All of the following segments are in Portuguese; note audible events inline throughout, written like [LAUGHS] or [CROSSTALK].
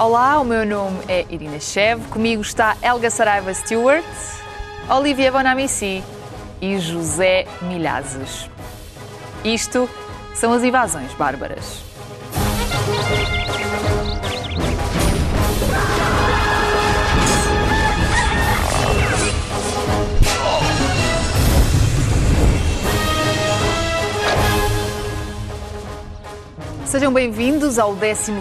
Olá, o meu nome é Irina Chev, comigo está Elga Saraiva Stewart, Olivia Bonamici e José Milhazes. Isto são as invasões bárbaras. Sejam bem-vindos ao 12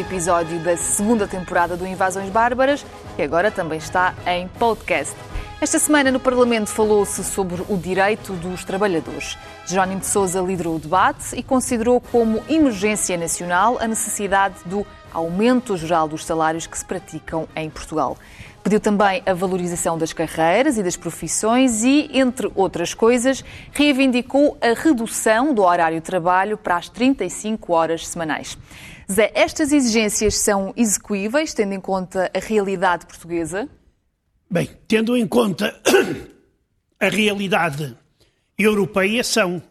episódio da segunda temporada do Invasões Bárbaras, que agora também está em podcast. Esta semana no Parlamento falou-se sobre o direito dos trabalhadores. Jerónimo de Sousa liderou o debate e considerou como emergência nacional a necessidade do aumento geral dos salários que se praticam em Portugal. Pediu também a valorização das carreiras e das profissões e, entre outras coisas, reivindicou a redução do horário de trabalho para as 35 horas semanais. Zé, estas exigências são execuíveis, tendo em conta a realidade portuguesa? Bem, tendo em conta [COUGHS] a realidade europeia, são.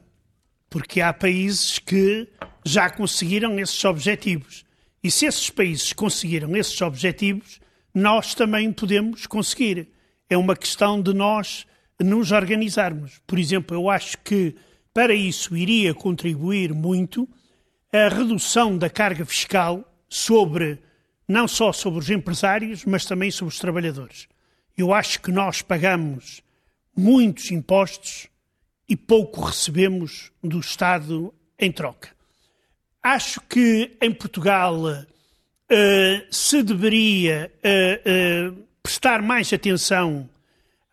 Porque há países que já conseguiram esses objetivos. E se esses países conseguiram esses objetivos, nós também podemos conseguir. É uma questão de nós nos organizarmos. Por exemplo, eu acho que para isso iria contribuir muito a redução da carga fiscal sobre não só sobre os empresários, mas também sobre os trabalhadores. Eu acho que nós pagamos muitos impostos e pouco recebemos do Estado em troca. Acho que em Portugal uh, se deveria uh, uh, prestar mais atenção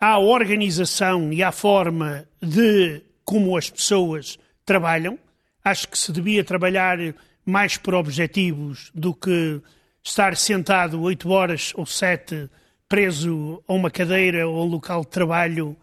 à organização e à forma de como as pessoas trabalham. Acho que se devia trabalhar mais por objetivos do que estar sentado oito horas ou sete preso a uma cadeira ou a um local de trabalho.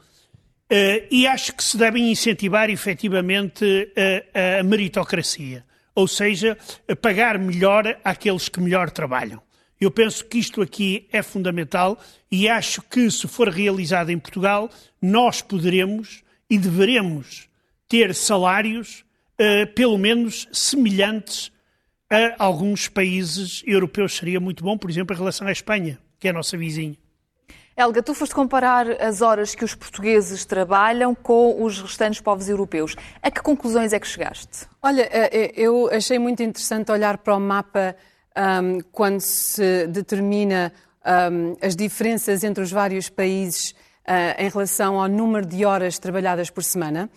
e acho que se devem incentivar efetivamente a, a meritocracia ou seja, pagar melhor àqueles que melhor trabalham. Eu penso que isto aqui é fundamental e acho que, se for realizado em Portugal, nós poderemos e deveremos ter salários, uh, pelo menos, semelhantes a alguns países europeus. Seria muito bom, por exemplo, em relação à Espanha, que é a nossa vizinha. Helga, tu foste comparar as horas que os portugueses trabalham com os restantes povos europeus. A que conclusões é que chegaste? Olha, eh, eh, eu achei muito interessante olhar para o mapa um, quando se determina um, as diferenças entre os vários países uh, em relação ao número de horas trabalhadas por semana.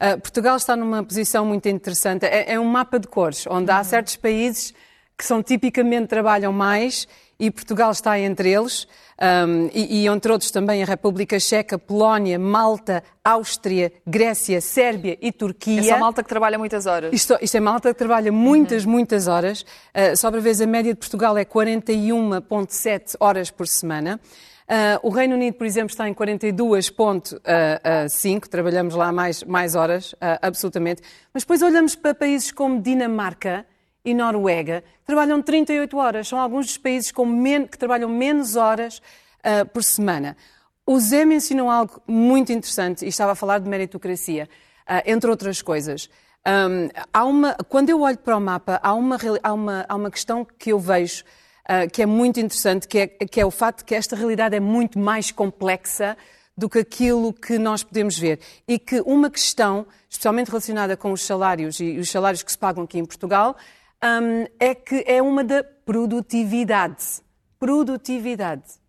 Uh, Portugal está numa posição muito interessante. É, é um mapa de cores, onde há uhum. certos países que são tipicamente trabalham mais e Portugal está entre eles, um, e, e, entre outros também a República Checa, Polónia, Malta, Áustria, Grécia, Sérvia e Turquia. É só Malta que trabalha muitas horas. Isto, isto é Malta que trabalha muitas, uhum. muitas horas. Uh, só para ver, a média de Portugal é 41,7 horas por semana. Uh, o Reino Unido, por exemplo, está em 42,5, trabalhamos lá mais, mais horas, uh, absolutamente. Mas depois olhamos para países como Dinamarca, e Noruega trabalham 38 horas. São alguns dos países que trabalham menos horas uh, por semana. O Zé mencionou algo muito interessante e estava a falar de meritocracia, uh, entre outras coisas. Um, há uma, quando eu olho para o mapa, há uma, há uma, há uma questão que eu vejo uh, que é muito interessante, que é, que é o facto de que esta realidade é muito mais complexa do que aquilo que nós podemos ver. E que uma questão, especialmente relacionada com os salários e os salários que se pagam aqui em Portugal, um, é que é uma da produtividade. Produtividade.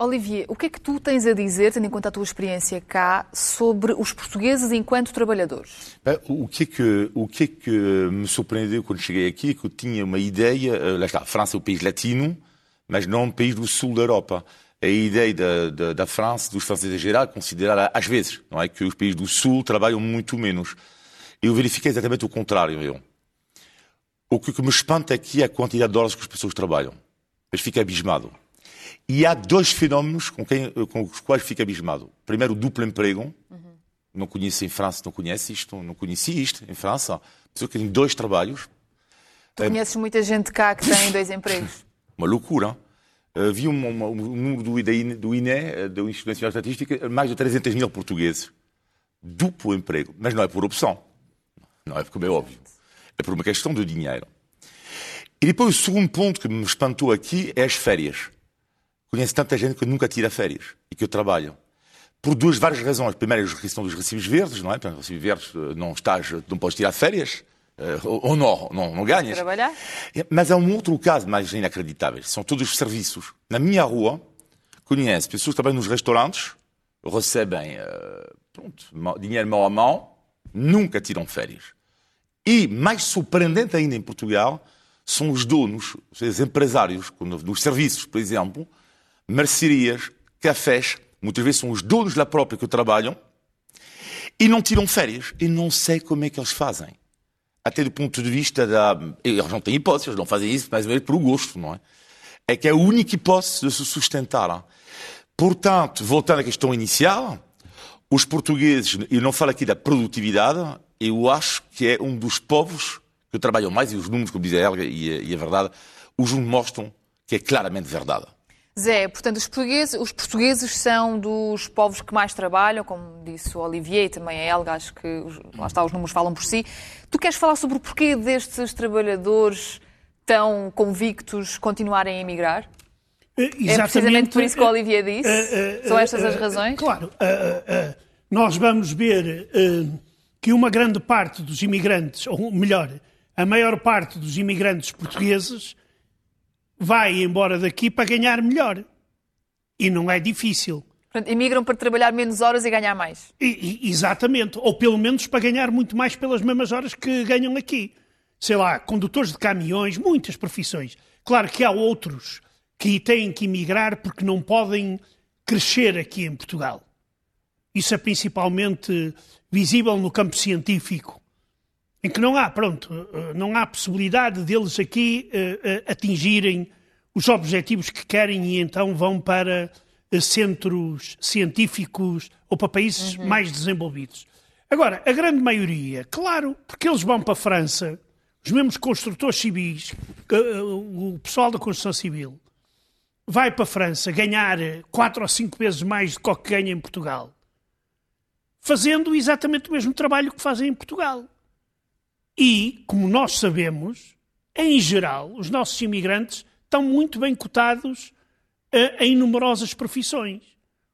Olivier, o que é que tu tens a dizer, tendo em conta a tua experiência cá, sobre os portugueses enquanto trabalhadores? Bem, o, que é que, o que é que me surpreendeu quando cheguei aqui é que eu tinha uma ideia, eh, lá está, a França é um país latino, mas não um país do sul da Europa. A ideia da, da, da França, dos franceses em geral, considerar às vezes, não é, que os países do sul trabalham muito menos. Eu verifiquei exatamente o contrário, eu. O que me espanta aqui é a quantidade de horas que as pessoas trabalham. Mas fico abismado. E há dois fenómenos com, quem, com os quais fico abismado. Primeiro, o duplo emprego. Uhum. Não conheço em França, não conhece isto, não conheci isto em França. Pessoa que tem dois trabalhos. Tu é... conheces muita gente cá que tem dois empregos. [LAUGHS] Uma loucura. Uh, vi um, um, um, número do, INE, do INE, do Instituto Nacional de Estatística, mais de 300 mil portugueses. Duplo emprego. Mas não é por opção. Não é porque é óbvio é por uma questão de dinheiro. E depois o segundo ponto que me espantou aqui é as férias. Conheço tanta gente que nunca tira férias e que eu trabalho. Por duas várias razões. Primeiro, a questão dos recibos verdes, não é? Portanto, recibos verdes, eh, não estás, não podes tirar férias. Eh, ou não, não, não ganhas. Trabalhar? Mas há um outro caso mais inacreditável. São todos os serviços. Na minha rua, conheço pessoas que trabalham nos restaurantes, recebem uh, pronto, dinheiro mão a mão, nunca tiram férias. E, mais surpreendente ainda em Portugal, são os donos, os empresários dos serviços, por exemplo, mercearias, cafés, muitas vezes são os donos da própria que trabalham e não tiram férias. E não sei como é que eles fazem. Até do ponto de vista da. Eles não têm hipótese, eles não fazem isso mais ou menos por gosto, não é? É que é a única hipótese de se sustentar. Portanto, voltando à questão inicial, os portugueses, eu não falo aqui da produtividade, eu acho que é um dos povos que trabalham mais, e os números, como diz a Helga, e a, e a verdade, os mostram que é claramente verdade. Zé, portanto, os portugueses, os portugueses são dos povos que mais trabalham, como disse o Olivier e também a Helga, acho que lá está, os números falam por si. Tu queres falar sobre o porquê destes trabalhadores tão convictos continuarem a emigrar? Exatamente. É precisamente por isso que o Olivier disse? Uh, São estas as razões? Claro. nós vamos ver que uma grande parte dos imigrantes, ou melhor, a maior parte dos imigrantes portugueses vai embora daqui para ganhar melhor. E não é difícil. Portanto, imigram para trabalhar menos horas e ganhar mais. E, e, exatamente. Ou pelo menos para ganhar muito mais pelas mesmas horas que ganham aqui. Sei lá, condutores de caminhões, muitas profissões. Claro que há outros que têm que emigrar porque não podem crescer aqui em Portugal. Isso é principalmente visível no campo científico, em que não há, pronto, não há possibilidade deles aqui uh, uh, atingirem os objetivos que querem e então vão para centros científicos ou para países uhum. mais desenvolvidos. Agora, a grande maioria, claro, porque eles vão para a França, os mesmos construtores civis, o pessoal da construção civil, vai para a França ganhar quatro ou cinco vezes mais do que ganha em Portugal fazendo exatamente o mesmo trabalho que fazem em Portugal. E, como nós sabemos, em geral, os nossos imigrantes estão muito bem cotados uh, em numerosas profissões.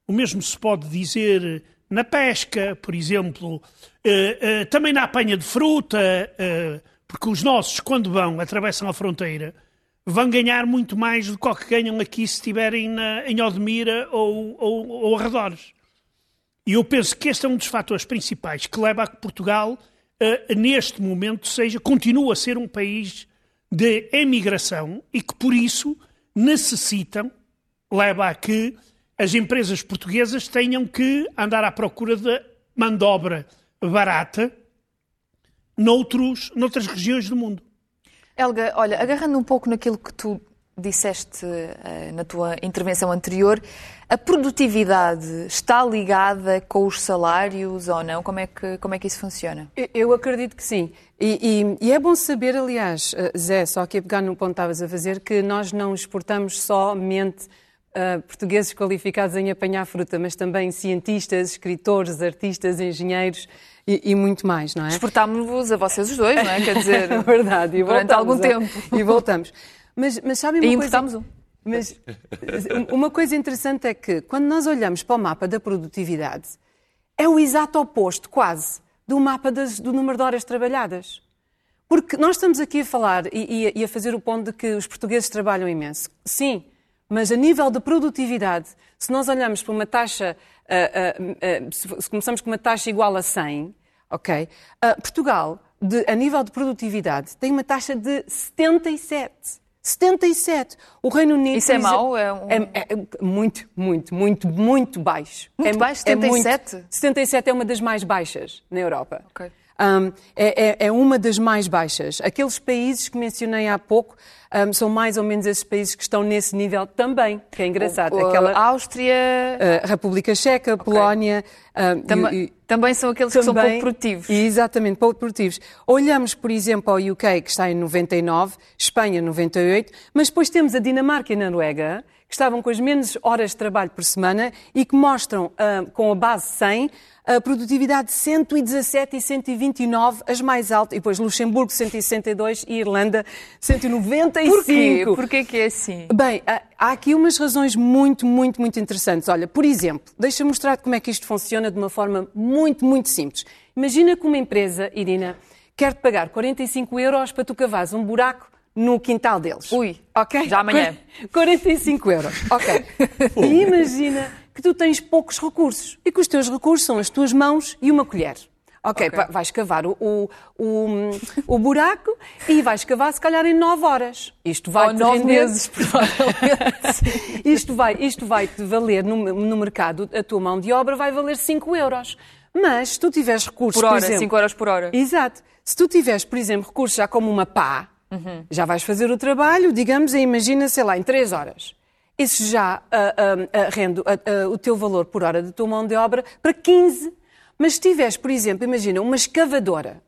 O mesmo se pode dizer na pesca, por exemplo, uh, uh, também na apanha de fruta, porque os nossos, quando vão, atravessam a fronteira, vão ganhar muito mais do que o que ganham aqui se estiverem na, em Odmira ou, ou, ou arredores. E eu penso que este é um dos fatores principais que leva a que Portugal, uh, neste momento, seja, continua a ser um país de emigração e que, por isso, necessitam, leva a que as empresas portuguesas tenham que andar à procura de mão de obra barata noutros, noutras regiões do mundo. Helga, olha, agarrando um pouco naquilo que tu disseste uh, na tua intervenção anterior, a produtividade está ligada com os salários ou não? Como é que, como é que isso funciona? Eu acredito que sim. E, e, e é bom saber, aliás, eh, Zé, só que a pegar no ponto que estavas a fazer, que nós não exportamos somente uh, portugueses qualificados em apanhar fruta, mas também cientistas, escritores, artistas, engenheiros. E, e, muito mais, não é? Exportámos-vos a vocês os dois, não é? Quer dizer, [LAUGHS] é verdade, e durante algum tempo. E voltamos. Mas, mas sabem uma e coisa... um. Mas uma coisa interessante é que, quando nós olhamos para o mapa da produtividade, é o exato oposto, quase, do mapa das, do número de horas trabalhadas. Porque nós estamos aqui a falar e, e, a fazer o ponto de que os portugueses trabalham imenso. Sim, mas a nível de produtividade, se nós olhamos para uma taxa, uh, uh, uh, se começamos com uma taxa igual a 100, ok? Portugal, de, a nível de produtividade, tem uma taxa de 77. 77. O Reino Unido. Isso é mau? É, um... é, é, muito, muito, muito, muito baixo. Muito é, baixo? 77? É muito, 77 é uma das mais baixas na Europa. Okay. Um, é, é, é, uma das mais baixas. Aqueles países que mencionei há pouco um, são mais ou menos esses países que estão nesse nível também, que é engraçado. O, Aquela, Áustria... Uh, República Checa, okay. Polónia... Um, também... Também são aqueles que são pouco produtivos. Exatamente, pouco produtivos. Olhamos, por exemplo, ao UK, que está em 99, Espanha 98, mas depois temos a Dinamarca e a Noruega, que estavam com as menos horas de trabalho por semana e que mostram, uh, com a base 100, a produtividade de 117 e 129, as mais altas, e depois Luxemburgo 162 e Irlanda 195. Porquê? Porquê que é assim? Bem, há aqui umas razões muito, muito, muito interessantes. Olha, por exemplo, deixa-me mostrar como é que isto funciona de uma forma muito, muito simples. Imagina que uma empresa, Irina, quer-te pagar 45 euros para tu cavares um buraco no quintal deles. Ui, ok. Já amanhã. 45 euros, ok. [LAUGHS] e imagina que tu tens poucos recursos e que os teus recursos são as tuas mãos e uma colher. Ok, okay. vais cavar o, o, o, o, buraco e vais cavar se calhar em 9 horas. Isto vai Ou 9 meses, provavelmente. [LAUGHS] isto vai, isto vai te valer no, no mercado, a tua mão de obra vai valer 5 euros. Mas se tu tiveres recursos, por hora, por exemplo, 5 euros por hora. Exato. Se tu tiveres, por exemplo, recursos já como uma pá, uhum. já vais fazer o trabalho, digamos, e imagina, sei lá, em 3 horas. Isso já uh, uh, rende uh, o teu valor por hora de tua mão de obra para 15 mas se tiveres, por exemplo, imagina uma escavadora,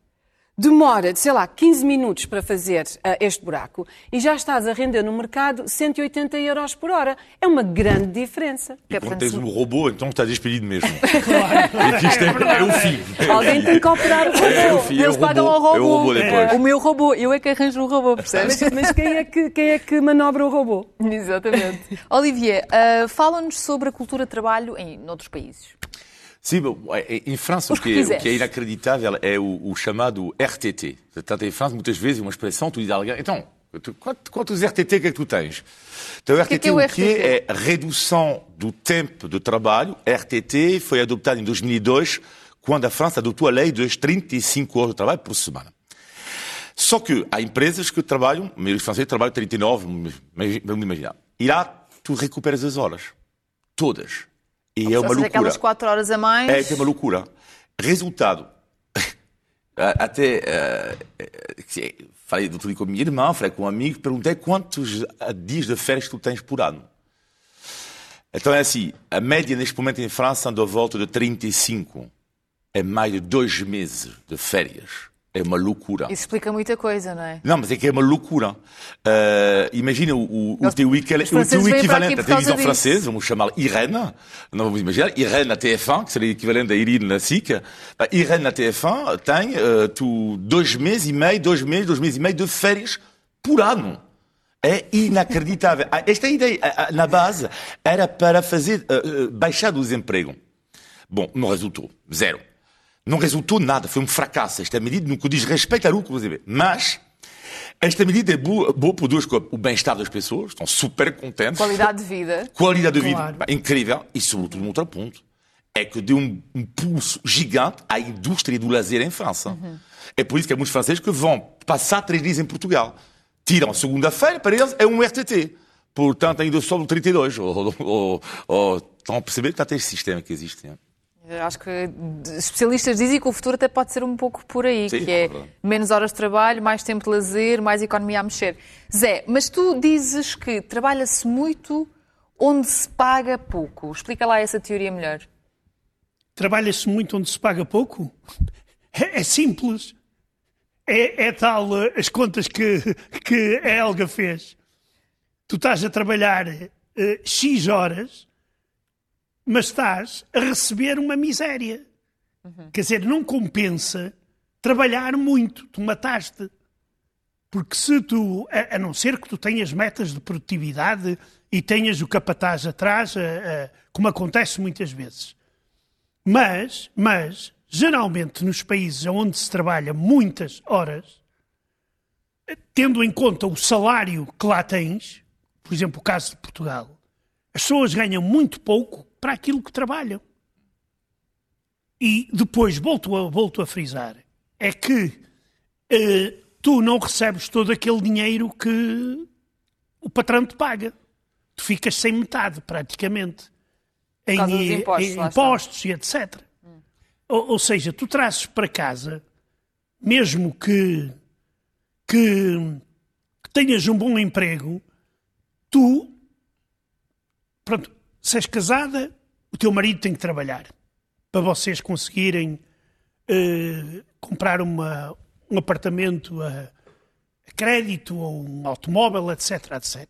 demora, sei lá, 15 minutos para fazer uh, este buraco e já estás a render no mercado 180 euros por hora. É uma grande diferença. E quando tens um robô, então estás despedido mesmo. [LAUGHS] claro. Isto é, é, o fim. Alguém tem que operar o robô. É o fim, Eles é o pagam ao robô. É o robô depois. O meu robô, eu é que arranjo o robô, percebes? Mas, mas quem, é que, quem é que manobra o robô? [LAUGHS] Exatamente. Olivier, uh, fala-nos sobre a cultura de trabalho em outros países. Sim, é, em França, o que, é, o que, é, inacreditável é o, o, chamado RTT. Portanto, em França, muitas vezes, uma expressão, tu dizes a alguém, então, quantos RTT que é que tu tens? Então, o RTT, que é, o, que é, é redução do tempo de trabalho. RTT foi adoptado em 2002, quando a França adotou a lei dos 35 horas de trabalho por semana. Só que há empresas que trabalham, os franceses trabalham 39, vamos imaginar. E lá, tu recuperas as horas. Todas. E é uma loucura. aquelas 4 horas a mais. É, é uma loucura. Resultado. [LAUGHS] Até. Uh, falei do com a minha irmã, falei com um amigo, perguntei quantos dias de férias tu tens por ano. Então é assim: a média neste momento em França anda à volta de 35. É mais de dois meses de férias. É uma loucura. Isso explica muita coisa, não é? Não, mas é que é uma loucura. Uh, imagina o, o, teu, o teu equivalente à televisão francesa, vamos chamar Irene, não vamos imaginar, Irene na TF1, que seria o equivalente da Irene na SIC. Irene na TF1 tem uh, tu, dois meses e meio, dois meses, dois meses e meio de férias por ano. É inacreditável. Ah, esta ideia, na base, era para fazer uh, baixar o desemprego. Bom, não resultou. Zero. Não resultou nada, foi um fracasso. Esta medida no que diz respeito à lucro, mas esta medida é boa, boa por duas coisas. O bem-estar das pessoas, estão super contentes. Qualidade de vida. Qualidade de claro. vida, incrível. E sobretudo um outro ponto. É que deu um, um pulso gigante à indústria do lazer em França. Uhum. É por isso que há muitos franceses que vão passar três dias em Portugal. Tiram segunda-feira, para eles é um RTT. Portanto, ainda só do 32. Ou, ou, ou, estão a perceber que está este sistema que existe. Né? Acho que especialistas dizem que o futuro até pode ser um pouco por aí, Sim, que é menos horas de trabalho, mais tempo de lazer, mais economia a mexer. Zé, mas tu dizes que trabalha-se muito onde se paga pouco. Explica lá essa teoria melhor. Trabalha-se muito onde se paga pouco? [LAUGHS] É, é simples. É, é, tal eh, as contas que, [LAUGHS] que a Helga fez. Tu estás a trabalhar uh, X horas mas estás a receber uma miséria. Uhum. Quer dizer, não compensa trabalhar muito, tu mataste. Porque se tu, a, a, não ser que tu tenhas metas de produtividade e tenhas o capataz atrás, a, a, como acontece muitas vezes. Mas, mas, geralmente nos países onde se trabalha muitas horas, tendo em conta o salário que lá tens, por exemplo, o caso de Portugal, as pessoas ganham muito pouco para aquilo que trabalham. E depois, volto a, volto a frisar, é que eh, tu não recebes todo aquele dinheiro que o patrão te paga. Tu ficas sem metade, praticamente. Em, impostos, em impostos e etc. Hum. Ou, ou, seja, tu trazes para casa, mesmo que, que, que tenhas um bom emprego, tu pronto, se és casada, o teu marido tem que trabalhar para vocês conseguirem uh, comprar uma, um apartamento a, a, crédito ou um automóvel, etc, etc.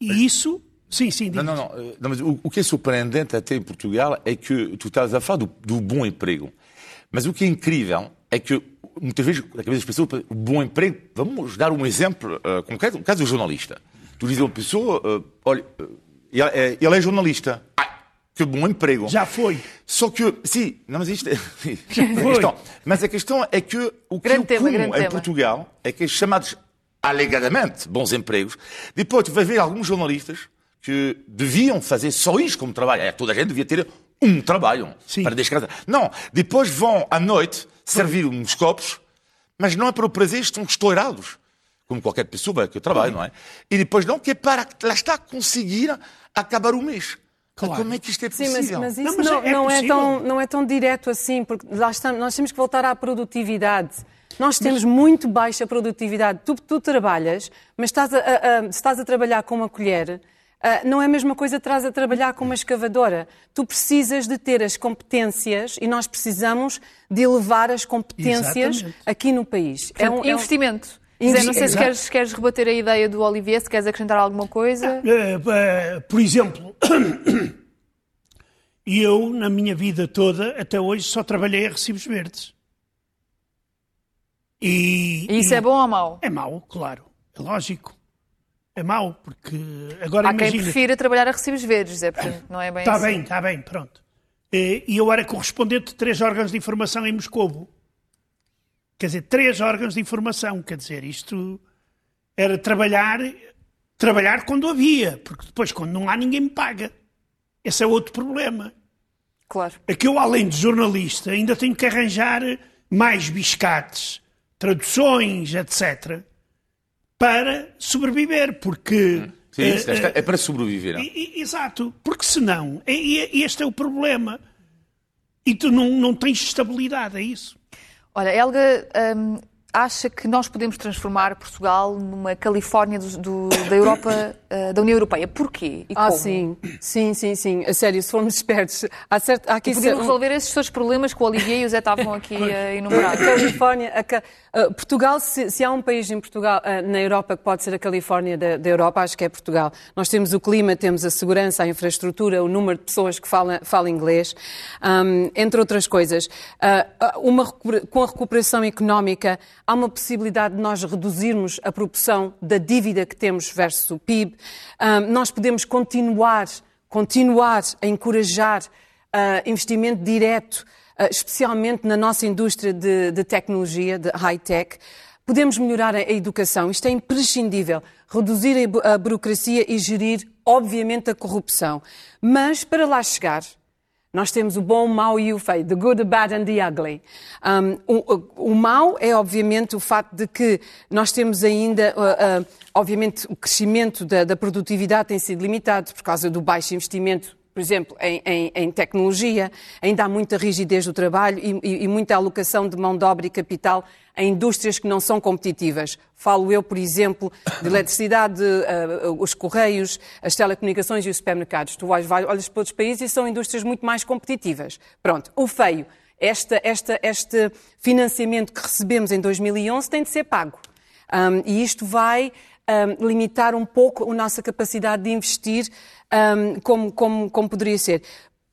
E mas, isso, sim, sim. Não, não, não, eh, não. mas o, o, que é surpreendente até em Portugal é que tu estás a falar do, do bom emprego. Mas o que é incrível é que muitas vezes, na cabeça das pessoas, o bom emprego. Vamos dar um exemplo uh, concreto, no caso do jornalista. Tu dizes a uma pessoa, uh, olha, uh, ele, ele, é jornalista. Ah, que bom emprego. Já foi. Só que, sim, não, mas isto é. [LAUGHS] a questão, mas a questão é que o que grande é comum em tema. Portugal é que os chamados alegadamente bons empregos, depois tu vais ver alguns jornalistas que deviam fazer só isso como trabalho. É, toda a gente devia ter um trabalho Sim. para descansar. Não, depois vão à noite servir uns copos, mas não é para o prazer, estão estourados. Como qualquer pessoa que eu trabalho, não é? E depois não, que é para, lá está, conseguir acabar o mês. Claro. Como é que isto é possível? Sim, mas, mas isso não, mas não, é, não é, tão, não é tão direto assim, porque lá está, nós temos que voltar à produtividade. Nós temos mas... muito baixa produtividade. Tu, tu trabalhas, mas estás a, a, a, estás a trabalhar com uma colher, Uh, não é a mesma coisa estás a trabalhar com uma escavadora. Tu precisas de ter as competências e nós precisamos de elevar as competências Exatamente. aqui no país. Portanto, é um, investimento. É. Zé, não sei se queres, queres, rebater a ideia do Olivier, se queres acrescentar alguma coisa. Uh, uh, por exemplo, [COUGHS] eu, na minha vida toda, até hoje, só trabalhei a recibos verdes. E, e isso e... é bom ou mau? É mau, claro. É lógico é mau, porque agora Há imagina... quem prefira trabalhar a recibos verdes, é porque não é bem Está assim. bem, está bem, pronto. E eu era correspondente de três órgãos de informação em Moscou. Quer dizer, três órgãos de informação, quer dizer, isto era trabalhar, trabalhar quando havia, porque depois quando não há ninguém me paga. Esse é outro problema. Claro. É que eu, além de jornalista, ainda tenho que arranjar mais biscates, traduções, etc para sobreviver, porque. Sim, é, é para sobreviver. Não? Exato, porque senão, e este é o problema. E tu não, não tens estabilidade, é isso. Olha, Helga, hum, acha que nós podemos transformar Portugal numa Califórnia do, do, da Europa, uh, [COUGHS] da União Europeia. Porquê? E ah, como? sim. Sim, sim, sim. A sério, se formos espertos. Há certo, há aqui podemos resolver esses seus problemas que o Olivier e o Zé estavam aqui a enumerar. A Califórnia, a, uh, Portugal, se, se, há um país em Portugal, uh, na Europa que pode ser a Califórnia da, da, Europa, acho que é Portugal. Nós temos o clima, temos a segurança, a infraestrutura, o número de pessoas que falam, falam inglês, um, entre outras coisas. uma, com a recuperação económica, há uma possibilidade de nós reduzirmos a proporção da dívida que temos versus o PIB. nós podemos continuar, continuar a encorajar uh, investimento direto, uh, especialmente na nossa indústria de, de tecnologia, de high-tech. Podemos melhorar a educação, isto é imprescindível. Reduzir a burocracia e gerir, obviamente, a corrupção. Mas, para lá chegar, nós temos o bom, o mau e o feio, the good, the bad and the ugly. Um, o, o mau é, obviamente, o facto de que nós temos ainda, uh, uh, obviamente, o crescimento da, da, produtividade tem sido limitado por causa do baixo investimento, por exemplo, em, em, em tecnologia, ainda há muita rigidez do trabalho e, e, e muita alocação de mão de obra e capital em indústrias que não são competitivas. Falo eu, por exemplo, de eletricidade, uh, os correios, as telecomunicações e os supermercados. Tu olhas para outros países e são indústrias muito mais competitivas. Pronto, o feio. Esta, esta, este financiamento que recebemos em 2011 tem de ser pago. Um, e isto vai um, limitar um pouco a nossa capacidade de investir um, como, como, como poderia ser.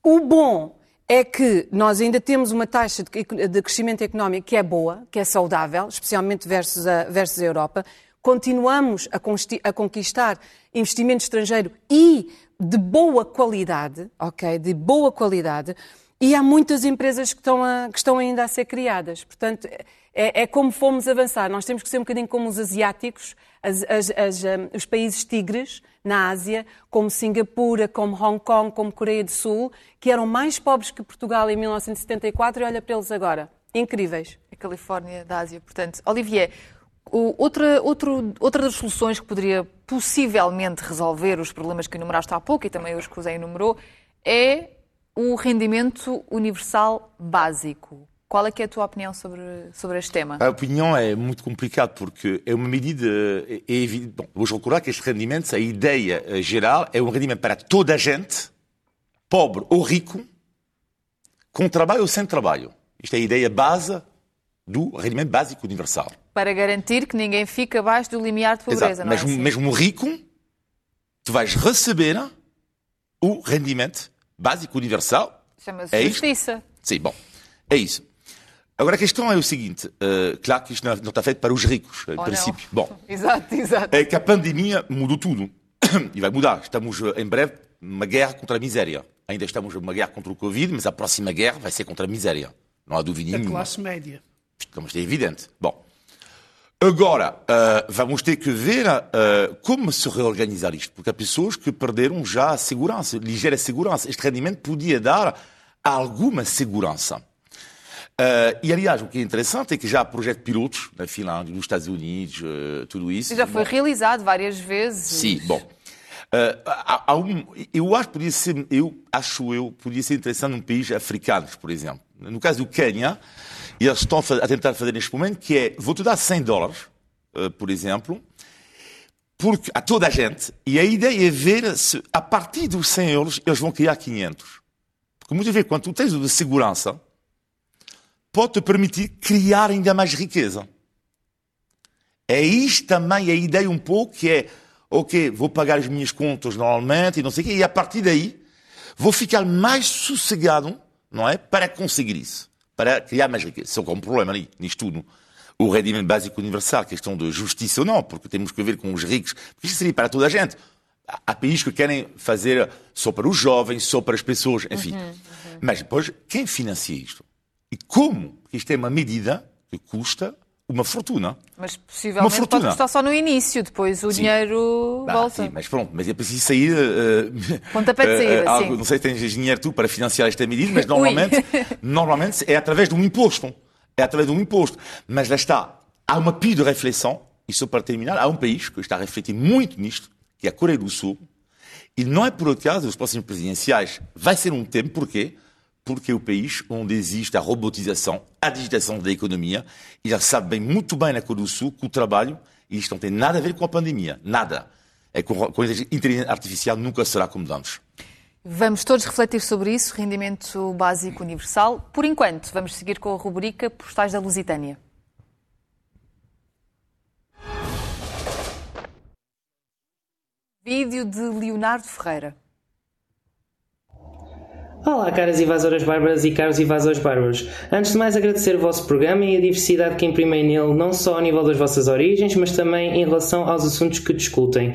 O bom é que nós ainda temos uma taxa de crescimento económico que é boa, que é saudável, especialmente versus a, versus a Europa. Continuamos a conquistar investimento estrangeiro e de boa qualidade, ok? De boa qualidade. E há muitas empresas que estão, a, que estão ainda a ser criadas. Portanto, é, é, como fomos avançar. Nós temos que ser um bocadinho como os asiáticos, as, as, as, um, os países tigres na Ásia, como Singapura, como Hong Kong, como Coreia do Sul, que eram mais pobres que Portugal em 1974 e olha para eles agora. Incríveis. A Califórnia da Ásia, portanto. Olivier, outra, outro, outra das soluções que poderia possivelmente resolver os problemas que enumeraste há pouco e também os que o Zé enumerou é o rendimento universal básico. Qual é, é a tua opinião sobre, sobre este tema? A opinião é muito complicada porque é uma medida é, é evidente. Bom, vou recordar que este rendimento, a ideia geral, é um rendimento para toda a gente, pobre ou rico, com trabalho ou sem trabalho. Isto é a ideia base do rendimento básico universal. Para garantir que ninguém fica abaixo do limiar de pobreza, Exato. não é Mesmo, assim? mesmo rico, tu vais receber o rendimento básico universal. Chama-se É isto? justiça. Sim, bom, é isso. Agora a questão é o seguinte, eh, claro que isto não não está feito para os ricos, em Ou princípio. não. Bom, [LAUGHS] Exato, exato. é que a pandemia mudou tudo. [COUGHS] E vai mudar. Estamos eh, em breve numa guerra contra a miséria. Ainda estamos numa guerra contra o Covid, mas a próxima guerra vai ser contra a miséria. Não há dúvida Da nenhuma. classe média. Como isto é evidente. Bom. Agora, eh, vamos ter que ver eh, como se reorganizar isto, porque há pessoas que perderam já a segurança, ligeira segurança. Este rendimento podia dar alguma segurança. Eh, e, aliás, o que é interessante é que já há projetos pilotos na Finlândia, nos Estados Unidos, eh, tudo isso. Já foi realizado várias vezes. Sim, bom. Eh, há- há um- eu acho que podia ser, eu acho eu, podia ser interessante num país africano, por exemplo. No caso do Quênia, eles estão a tentar fazer neste momento que é, vou-te dar 100 dólares, por exemplo, porque, a toda a gente, e a ideia é ver se, a partir dos 100 euros, eles vão criar 500. Porque muitas vezes, quando tu tens o de segurança, pode te permitir criar ainda mais riqueza. É isto também a ideia um pouco que é, ok, vou pagar as minhas contas normalmente e não sei o quê, e a partir daí vou ficar mais sossegado, não é? Para conseguir isso. Para criar mais riqueza. Só que há um problema ali, nisto tudo. O rendimento básico universal, questão de justiça ou não, porque temos que ver com os ricos, porque isto seria para toda a gente. Há- países que querem fazer só para os jovens, só para as pessoas, enfim. Mas depois, quem financia isto? E como? Porque isto é uma medida que custa uma fortuna. Mas Uma possivelmente pode fortuna. custar só no início, depois o dinheiro Ah, volta. sim, mas pronto, mas é preciso sair. eh, Pontapé de eh, saída, algo- sim. Não sei se tens dinheiro tu para financiar esta medida, mas [LAUGHS] normalmente, normalmente é através de um imposto. É através de um imposto. Mas lá está. Há uma pia de reflexão, e só para terminar, há um país que está a refletir muito nisto, que é a Coreia do Sul. E não é por acaso, os próximos presidenciais vai ser um tempo, porquê? Porque é o país onde existe a robotização, a digitação da economia, e já sabe bem, muito bem na Coreia do Sul, que o trabalho, isto não tem nada a ver com a pandemia, nada. É com com a inteligência artificial nunca será como antes. Vamos todos refletir sobre isso, rendimento básico universal. Por enquanto, vamos seguir com a rubrica Postais da Lusitânia. Vídeo de Leonardo Ferreira. Olá, caras invasoras bárbaras e caros invasores bárbaros. Antes de mais, agradecer o vosso programa e a diversidade que imprimem nele, não só ao nível das vossas origens, mas também em relação aos assuntos que discutem.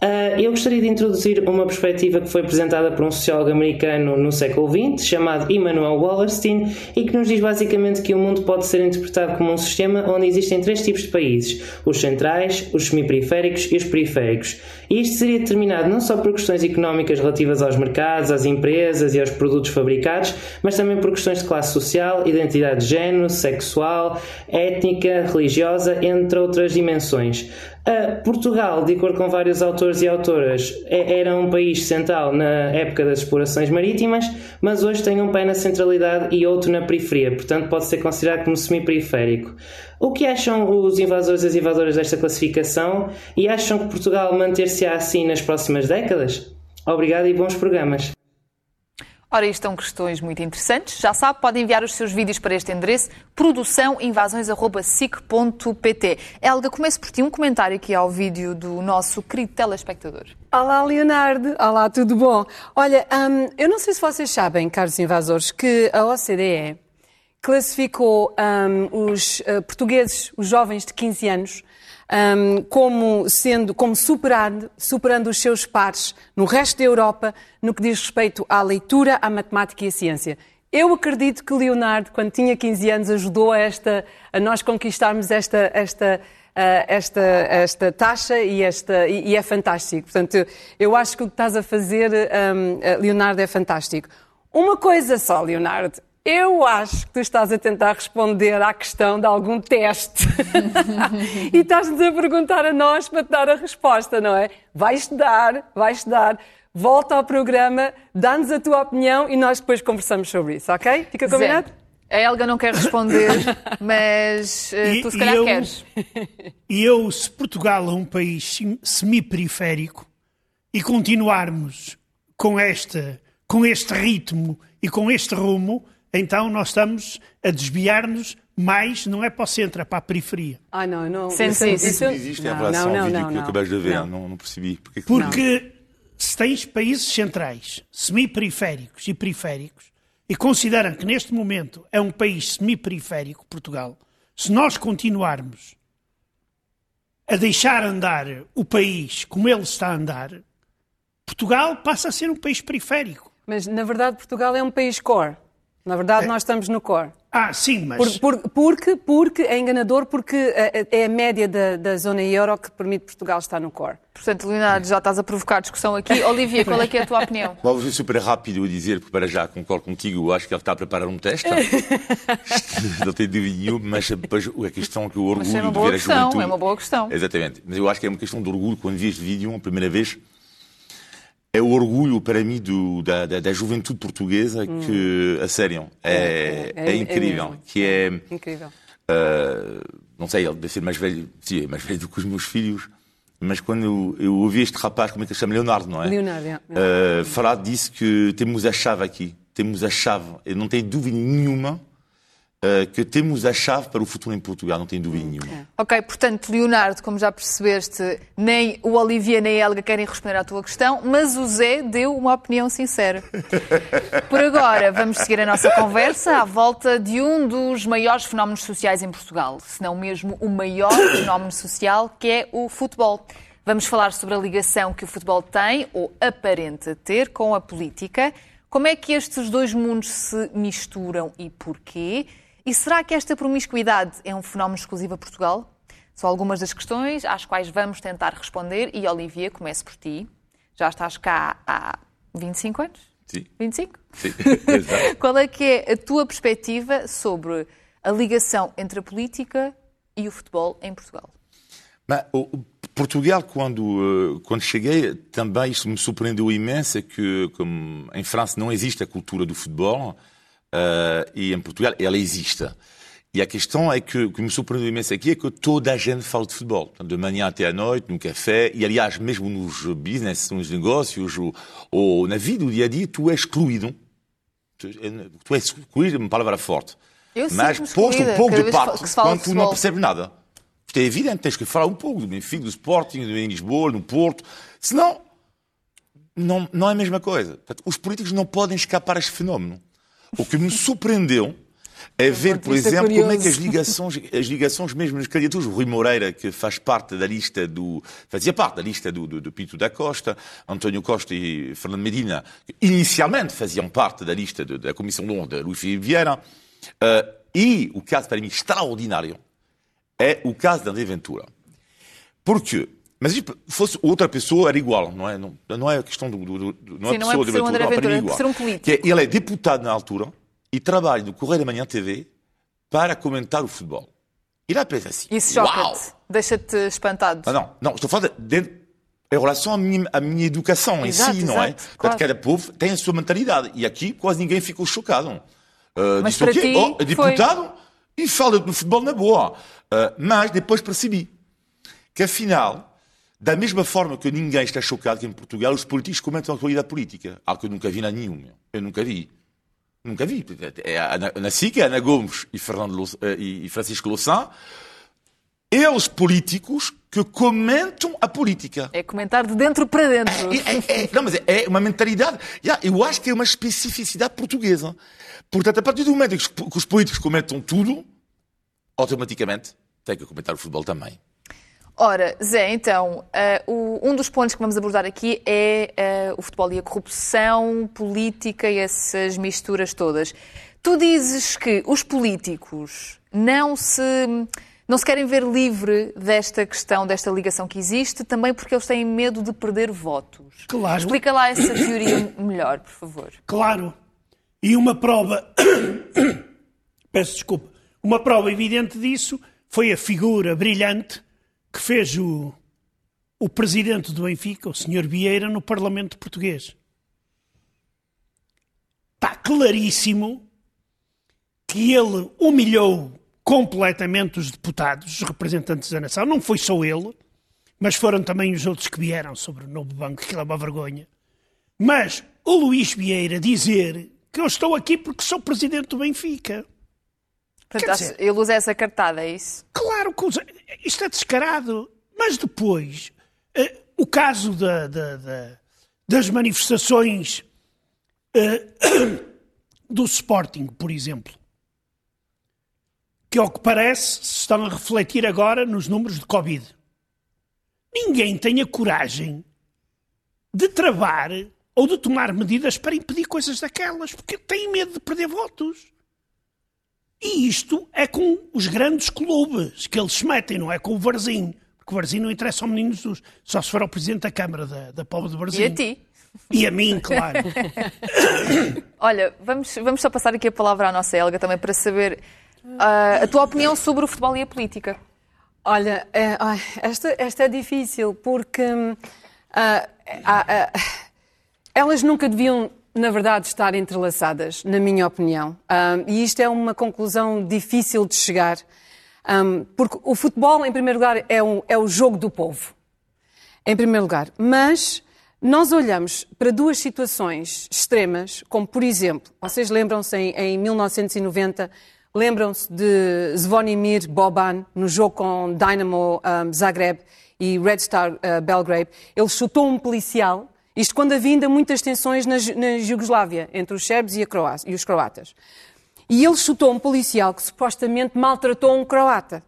Ah, eu gostaria de introduzir uma perspectiva que foi apresentada por um sociólogo americano no século XX, chamado Immanuel Wallerstein, e que nos diz basicamente que o mundo pode ser interpretado como um sistema onde existem três tipos de países: os centrais, os semiperiféricos e os periféricos. E isto seria determinado não só por questões económicas relativas aos mercados, às empresas e aos produtos fabricados, mas também por questões de classe social, identidade de género, sexual, étnica, religiosa, entre outras dimensões. Uh, Portugal, de acordo com vários autores e autoras, é- era um país central na época das explorações marítimas, mas hoje tem um pé na centralidade e outro na periferia, portanto pode ser considerado como semi-periférico. O que acham os invasores e as invasoras desta classificação e acham que Portugal manter-se-á assim nas próximas décadas? Obrigado e bons programas. Ora, isto são questões muito interessantes. Já sabe, pode enviar os seus vídeos para este endereço, produçãoinvasões.sic.pt. Helga, começo por ti um comentário aqui ao vídeo do nosso querido telespectador. Olá, Leonardo. Olá, tudo bom? Olha, hum, eu não sei se vocês sabem, caros invasores, que a OCDE classificou hum, os eh, portugueses, os jovens de 15 anos, hum, como sendo, como superando, superando os seus pares no resto da Europa no que diz respeito à leitura, à matemática e à ciência. Eu acredito que Leonardo, quando tinha 15 anos, ajudou a, esta, a nós conquistarmos esta, esta, ah, esta, esta taxa e, esta, e, e é fantástico. Portanto, eu, acho que o que estás a fazer, hum, Leonardo, é fantástico. Uma coisa só, Leonardo. Eu acho que tu estás a tentar responder à questão de algum teste. [LAUGHS] e estás-nos a perguntar a nós para te dar a resposta, não é? Vais estudar, vais estudar. Volta ao programa, dá-nos a tua opinião e nós depois conversamos sobre isso, ok? Fica combinado? Zé, a Helga não quer responder, [LAUGHS] mas eh, E- tu se e calhar eu- queres. E eu, se Portugal é um país semi-periférico e continuarmos com, esta, com este ritmo e com este rumo, então nós estamos a desviar-nos mais, não é para o centro, é para a periferia. Ah, não, não. Sente-se isso. isso- Existe a não, relação não, vídeo não, que não, acabaste de ver, não. não, não percebi. Porque, Porque se tens países centrais, semi-periféricos e periféricos, e consideram que neste momento é um país semi-periférico, Portugal, se nós continuarmos a deixar andar o país como ele está a andar, Portugal passa a ser um país periférico. Mas, na verdade, Portugal é um país core. Na verdade, nós estamos no core. Ah, sim, mas. Por- por- porque, porque é enganador, porque é é a média da, da zona euro que permite Portugal estar no core. Portanto, Leonardo, já estás a provocar discussão aqui. Olivia, qual é que é a tua opinião? Bom, vou ser super rápido a dizer, porque para já concordo contigo, eu acho que ele está a preparar um teste. [LAUGHS] não tenho dúvida nenhuma, mas depois a questão que o orgulho Mas é uma de boa ver a questão, juventude. é uma boa questão. Exatamente. Mas eu acho que é uma questão de orgulho quando vi este vídeo a primeira vez. É o orgulho para mim do, da, da, da juventude portuguesa que, a sério, é, É, é, é, é incrível. mesmo. que é. Incrível. Uh, não sei, ele deve ser mais velho, sim, é mais velho do que os meus filhos, mas quando eu, eu ouvi este rapaz, como é que ele chama? Leonardo, não é? Leonardo, é. Uh, falar disso que temos a chave aqui, temos a chave, eu não tenho dúvida nenhuma uh, que temos a chave para o futuro em Portugal, não tenho dúvida nenhuma. Ok, portanto, Leonardo, como já percebeste, nem o Olivia nem a Helga querem responder à tua questão, mas o Zé deu uma opinião sincera. [LAUGHS] Por agora, vamos seguir a nossa conversa à volta de um dos maiores fenómenos sociais em Portugal, se não mesmo o maior [COUGHS] fenómeno social, que é o futebol. Vamos falar sobre a ligação que o futebol tem, ou aparenta ter, com a política. Como é que estes dois mundos se misturam e porquê? E será que esta promiscuidade é um fenómeno exclusivo a Portugal? São algumas das questões às quais vamos tentar responder. E, Olivia, comece por ti. Já estás cá há 25 anos? Sim. 25? Sim, [LAUGHS] exato. [LAUGHS] Qual é que é a tua perspectiva sobre a ligação entre a política e o futebol em Portugal? Mas, Portugal, quando, uh, quando cheguei, também isso me surpreendeu imenso, é que como em França não existe a cultura do futebol, uh, e em Portugal ela existe. E a questão é que o que me surpreendeu imenso aqui é que toda a gente fala de futebol. De manhã até à noite, no café, e aliás, mesmo nos business, nos negócios, ou, ou na vida, do dia a dia, tu és excluído. Tu, tu és excluído, é uma palavra forte. Eu Mas posto um pouco de parte quando tu não percebes nada. Isto é evidente, tens que falar um pouco do Benfica, do Sporting, do Lisboa, no Porto. Senão, não, não é a mesma coisa. Portanto, os políticos não podem escapar a este fenómeno. O que me surpreendeu é ver, por vista exemplo, como é que as ligações, as ligações mesmo nas candidaturas, o Rui Moreira, que faz parte da lista do, fazia parte da lista do, do, do Pinto da Costa, António Costa e Fernando Medina, que inicialmente faziam parte da lista de- da Comissão de de Luís Filipe Vieira, Eh, e o caso para mim extraordinário é o caso da André Ventura. Porque, mas se fosse outra pessoa era igual, não é? Não, não é a questão do, do, do não Sim, é a não é pessoa por de ser o André Ventura, é igual. por ser um político. É, ele é deputado na altura e trabalha no Correio da Manhã TV para comentar o futebol. E lá pensa assim, Isso choca-te, deixa-te espantado. Ah, não, não, estou a falar de, de- em relação à minha, à minha educação Exato, em si, não é? exato, Portanto, claro. cada povo tem a sua mentalidade. E aqui quase ninguém ficou chocado. Uh, Mas disse, para "Ok, ti oh, é foi- deputado e fala do futebol na boa. Uh, mas depois percebi que, afinal, da mesma forma que ninguém está chocado que em Portugal os políticos comentam a atualidade política. Algo que eu nunca vi na nenhum. meu. Eu nunca vi. Nunca vi. É Na SIC, é Ana Gomes e, Fernando eh, e Francisco Louçã, eles políticos que comentam a política. É comentar de dentro para dentro. É, é- é- não, mas é, é uma mentalidade. Eu acho que é uma especificidade portuguesa. Portanto, a partir do momento os, que os políticos comentam tudo, automaticamente tem que comentar o futebol também. Ora, Zé, então, eh, o- um dos pontos que vamos abordar aqui é eh, o futebol e a corrupção política e essas misturas todas. Tu dizes que os políticos não se, não se querem ver livre desta questão, desta ligação que existe, também porque eles têm medo de perder votos. Claro. Explica lá essa teoria melhor, por favor. Claro. E uma prova. [COUGHS] Peço desculpa. Uma prova evidente disso foi a figura brilhante que fez o, o presidente do Benfica, o Sr. Vieira, no Parlamento Português. Está claríssimo que ele humilhou completamente os deputados, os representantes da nação. Não foi só ele, mas foram também os outros que vieram sobre o novo banco, que é uma vergonha. Mas o Luís Vieira dizer que eu estou aqui porque sou presidente do Benfica. Portanto, dizer- ele usa essa cartada, é isso? Claro que usa- isto é descarado. Mas depois, eh, o caso da- da- da- das manifestações eh, [COUGHS] do Sporting, por exemplo, que ao que parece se estão a refletir agora nos números de Covid. Ninguém tem a coragem de travar ou de tomar medidas para impedir coisas daquelas, porque tem medo de perder votos. E isto é com os grandes clubes que eles se metem, não é com o Varzim. Porque o Varzim não interessa ao menino Jesus, só se for ao Presidente da Câmara da, da Povo de Varzim. E a ti? E a mim, claro. [LAUGHS] Olha, vamos, vamos só passar aqui a palavra à nossa Helga também para saber ah, a tua opinião sobre o futebol e a política. Olha, é, ai, esta, esta é difícil porque ah, ah, elas nunca deviam, na verdade, estar entrelaçadas, na minha opinião. Ah, e isto é uma conclusão difícil de chegar. Hum, porque o futebol, em primeiro lugar, é, um, é o jogo do povo. Em primeiro lugar. Mas nós olhamos para duas situações extremas, como por exemplo, vocês lembram-se em, em 1990, lembram-se de Zvonimir Boban no jogo com Dynamo um, Zagreb e Red Star uh, Belgrade. Ele chutou um policial, isto quando havia ainda muitas tensões na, na Jugoslávia, entre os sérvios e, e os croatas. E ele chutou um policial que supostamente maltratou um croata.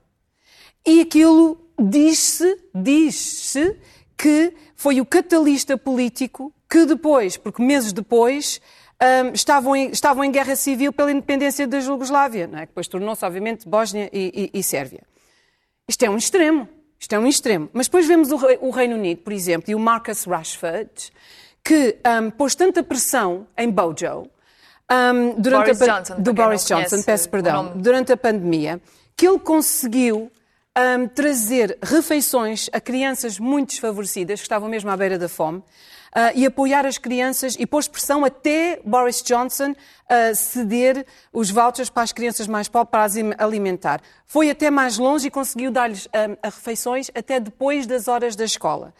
E aquilo diz-se, diz-se que foi o catalista político que depois, porque meses depois, hum, estavam, em, estavam em guerra civil pela independência da Jugoslávia, é? que depois tornou-se, obviamente, Bósnia e, e- e Sérvia. Isto é um extremo. Isto é um extremo. Mas depois vemos o, Re- o Reino Unido, por exemplo, e o Marcus Rashford, que hum, pôs tanta pressão em Bojo hum, durante Boris a Johnson, do Boris Johnson, peço perdão, durante a pandemia, que ele conseguiu hum, trazer refeições a crianças muito desfavorecidas, que estavam mesmo à beira da fome, e apoiar as crianças e pôs pressão até Boris Johnson a ceder os vouchers para as crianças mais pobres para as im- alimentar. Foi até mais longe e conseguiu dar-lhes a refeições até depois das horas da escola.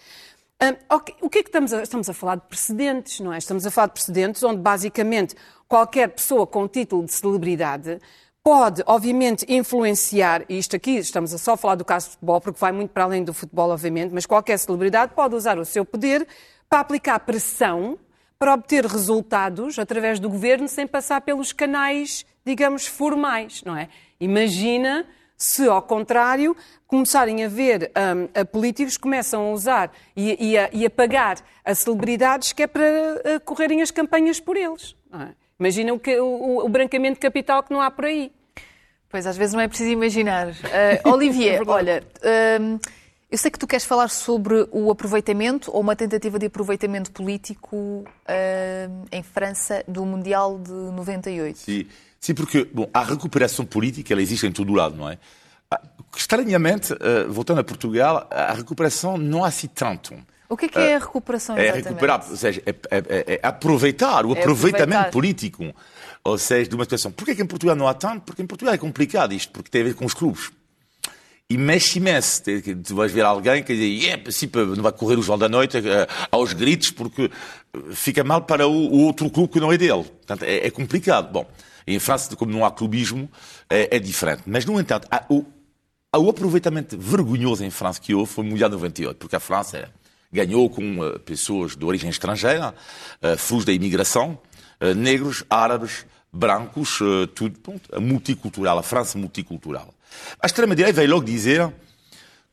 Hum, ok, O que é que estamos a, estamos a falar de precedentes, não é? Estamos a falar de precedentes onde, basicamente, qualquer pessoa com título de celebridade pode, obviamente, influenciar, e isto aqui estamos a só falar do caso de futebol, porque vai muito para além do futebol, obviamente, mas qualquer celebridade pode usar o seu poder para aplicar pressão para obter resultados através do governo sem passar pelos canais, digamos, formais, não é? Imagina se, ao contrário, começarem a ver hum, a políticos que começam a usar e, e a, e a pagar a celebridades que é para eh, correrem as campanhas por eles. é? Imagina o, que- o- o branquamento de capital que não há por aí. Pois, às vezes não é preciso imaginar. Ah, [LAUGHS] Olivier, olha, hum, eu sei que tu queres falar sobre o aproveitamento ou uma tentativa de aproveitamento político hum, em França do Mundial de 98. Sim, sim, porque bom, a recuperação política ela existe em todo lado, não é? Ah, Estranhamente, eh, voltando a Portugal, a recuperação não há assim tanto. O que é que é a recuperação É exatamente? recuperar, ou seja, é, é- é- é aproveitar o É aproveitamento aproveitar. político, ou seja, de uma situação. Porquê que em Portugal não há tanto? Porque em Portugal é complicado isto, porque tem a ver com os clubes. E mexe imenso. Tu vais ver alguém que diz, yeah, sim, não vai correr o João da Noite eh, aos gritos, porque eh, fica mal para o, outro clube que não é dele. Portanto, é, é complicado. Bom, em França, como não há clubismo, é, é diferente. Mas, no entanto, há o, há o aproveitamento vergonhoso em França que houve foi Mundial 98, porque a França ganhou com eh, pessoas de origem estrangeira, uh, frutos da imigração, eh, negros, árabes, brancos, eh, tudo, pronto, a multicultural, a França multicultural. A extrema-direita veio logo dizer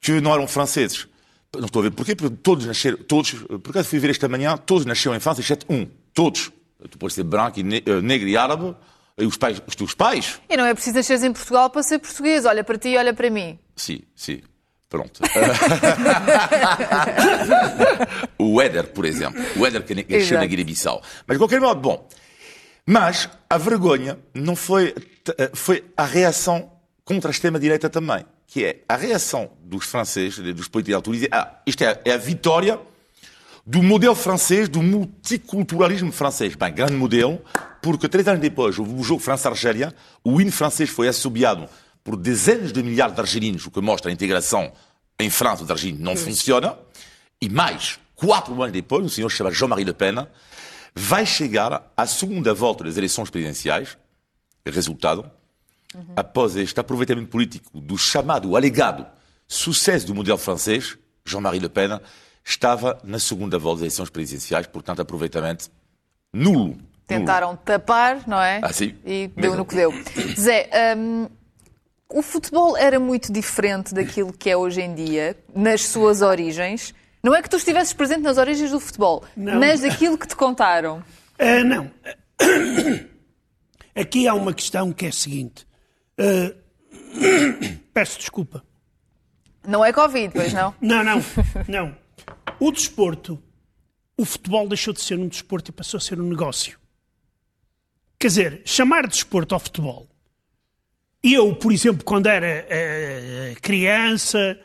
que não eram franceses. Não estou a ver porquê, porque todos nasceram, todos, por acaso fui ver esta manhã, todos nasceram em França, exceto um. Todos. Tu podes ser branco, e ne- eh, negro e árabe, e os, pais, os teus pais, E não é preciso nasceres em Portugal para ser português. Olha para ti e olha para mim. Sim, sim. Pronto. [LAUGHS] o Éder, por exemplo. O Éder que nasceu na Guiné-Bissau. Mas, de qualquer modo, bom. Mas a vergonha não foi, eh, foi a reação contra a extrema-direita também. Que é a reação dos franceses, dos políticos dizer, ah, isto é, é a vitória do modelo francês, do multiculturalismo francês. Bem, grande modelo, porque três anos depois, o jogo França-Argélia, o hino francês foi assobiado por dezenas de milhares de argelinos, o que mostra a integração em França dos argelinos não funciona. E mais, quatro anos depois, um senhor chamado Jean-Marie Le Pen vai chegar à segunda volta das eleições presidenciais, resultado, uhum. após este aproveitamento político do chamado alegado sucesso do modelo francês, Jean-Marie Le Pen estava na segunda volta das eleições presidenciais, portanto, aproveitamento nulo. Tentaram nulo. tapar, não é? Ah, sim. E deu Mesmo. no que deu. [COUGHS] Zé, um, o futebol era muito diferente daquilo que é hoje em dia, nas suas origens. Não é que tu estivesses presente nas origens do futebol, não. mas daquilo que te contaram. Uh, não. [COUGHS] Aqui há uma questão que é a seguinte. Uh, [COUGHS] peço desculpa. Não é Covid, pois não? [COUGHS] Não, não, não. O desporto, o futebol deixou de ser um desporto e passou a ser um negócio. Quer dizer, chamar de desporto ao futebol. Eu, por exemplo, quando era uh, criança,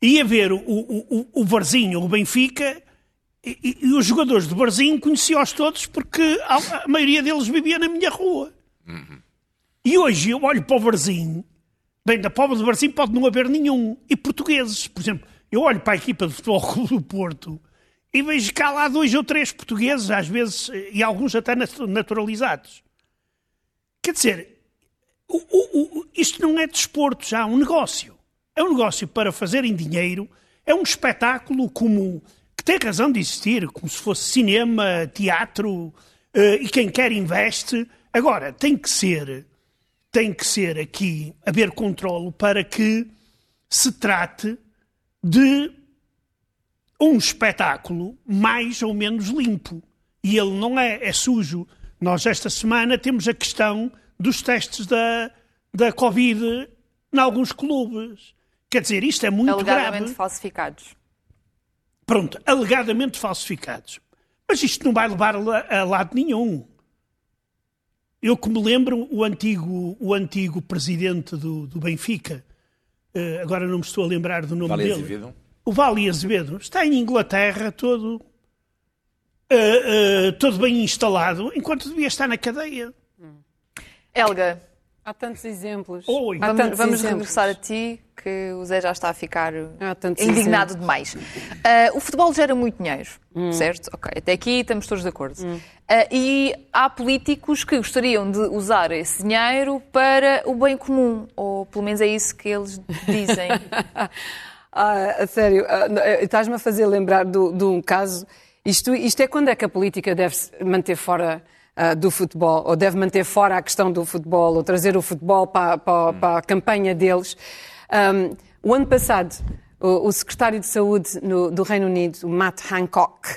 ia ver o, o, o Varzinho, o Benfica, e, e, os jogadores do Barzinho conhecia-os todos porque a, a, maioria deles vivia na minha rua. Uhum. E hoje eu olho para o Barzinho, bem, da pobre do Barzinho pode não haver nenhum. E portugueses, por exemplo, eu olho para a equipa de futebol [LAUGHS] do Porto e vejo cá lá dois ou três portugueses, às vezes, e alguns até naturalizados. Quer dizer, o, o, o, isto não é desporto já, é um negócio. É um negócio para fazerem dinheiro, é um espetáculo como que tem razão de existir, como se fosse cinema, teatro, uh, e quem quer investe. Agora, tem que ser, tem que ser aqui haver controle para que se trate de um espetáculo mais ou menos limpo. E ele não é, é sujo. Nós, esta semana, temos a questão dos testes da, da Covid em alguns clubes. Quer dizer, isto é muito alegadamente grave. falsificados. Pronto, alegadamente falsificados. Mas isto não vai levar a lado nenhum. Eu que me lembro, o antigo, o antigo presidente do, do Benfica, uh, agora não me estou a lembrar do nome vale dele. Azevedo. O Vale Azevedo está em Inglaterra todo, uh, uh, todo bem instalado, enquanto devia estar na cadeia. Helga, Há tantos exemplos. Oi. Vamos, tantos vamos exemplos. regressar a ti, que o Zé já está a ficar tantos indignado exemplos. demais. Uh, o futebol gera muito dinheiro, certo? Ok, até aqui estamos todos de acordo. Uh, e há políticos que gostariam de usar esse dinheiro para o bem comum, ou pelo menos é isso que eles dizem. [LAUGHS] Ah, a sério, ah, eh, estás-me a fazer lembrar de um caso. Isto, isto é quando é que a política deve se manter fora ah, do futebol, ou deve manter fora a questão do futebol, ou trazer o futebol para, para- para a campanha deles. Ahm, o ano passado, o, o secretário de Saúde no- do Reino Unido, o Matt Hancock,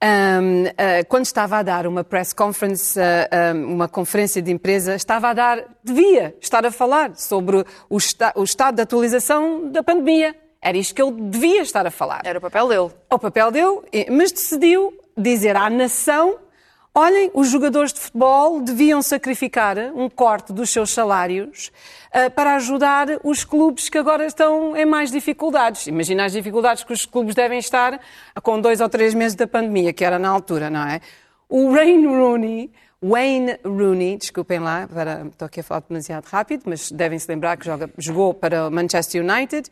ahm, ah, quando estava a dar uma press conference, ah, ah, uma conferência de empresa, estava a dar, devia estar a falar sobre o, esta- o estado de atualização da pandemia. Era isto que ele devia estar a falar. Era o papel dele. Ao papel dele, mas decidiu dizer à nação: olhem, os jogadores de futebol deviam sacrificar um corte dos seus salários ah, para ajudar os clubes que agora estão em mais dificuldades. Imagina as dificuldades que os clubes devem estar com dois ou três meses da pandemia, que era na altura, não é? O Wayne Rooney. Wayne Rooney, desculpem lá, para, estou aqui a falar demasiado rápido, mas devem se lembrar que joga, jogou para o Manchester United.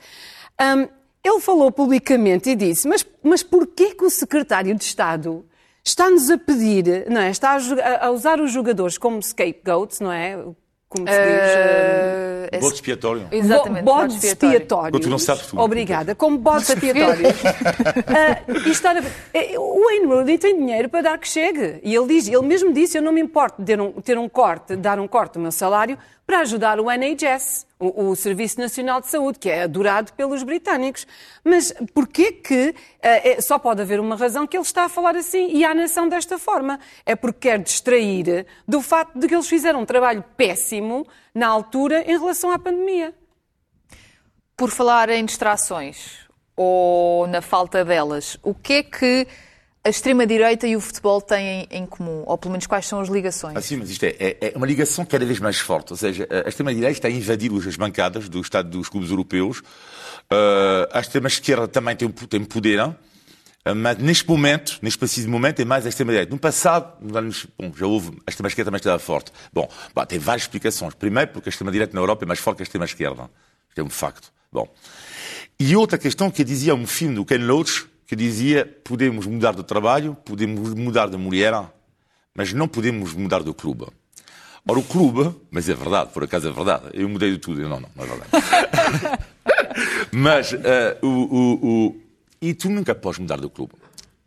Um, ele falou publicamente e disse: Mas, mas porquê que o secretário de Estado está-nos a pedir, não é? Está a, a- a usar os jogadores como scapegoats, não é? Como se diz? Uh, é- Bode expiatório. Exatamente, Bo- bode bodes expiatório. não sabes tudo. Obrigada. Como bodes expiatórios. [LAUGHS] Ah, e estar a- eh, O Wayne Rooney tem dinheiro para dar que chegue. E ele diz, ele mesmo disse, eu não me importo de ter um, ter um corte, dar um corte do meu salário para ajudar o NHS, o, o Serviço Nacional de Saúde, que é adorado pelos britânicos. Mas porquê que eh, é- só pode haver uma razão que ele está a falar assim e à nação desta forma? É porque quer distrair do facto de que eles fizeram um trabalho péssimo na altura em relação à pandemia. Por falar em distrações ou na falta delas, o que é que a extrema-direita e o futebol têm em comum? Ou pelo menos quais são as ligações? Ah, sim, mas isto é, é- é uma ligação cada vez mais forte. Ou seja, a extrema-direita está a invadir as bancadas do Estado dos clubes europeus. Uh, a extrema-esquerda também tem, tem poder. Uh, mas neste momento, neste preciso momento, é mais a extrema-direita. No passado, bom, já houve, a extrema-esquerda também estava forte. Bom, bah, tem várias explicações. Primeiro, porque a extrema-direita na Europa é mais forte que a extrema-esquerda. Isto é um facto. Bom. E outra questão que dizia um filme do Ken Loach, que dizia podemos mudar de trabalho, podemos mudar de mulher, mas não podemos mudar do clube. Ora, o clube, mas é verdade, por acaso é verdade, eu mudei de tudo, não, não, não é verdade. [LAUGHS] mas, uh, o, o, o, e tu nunca podes mudar do clube.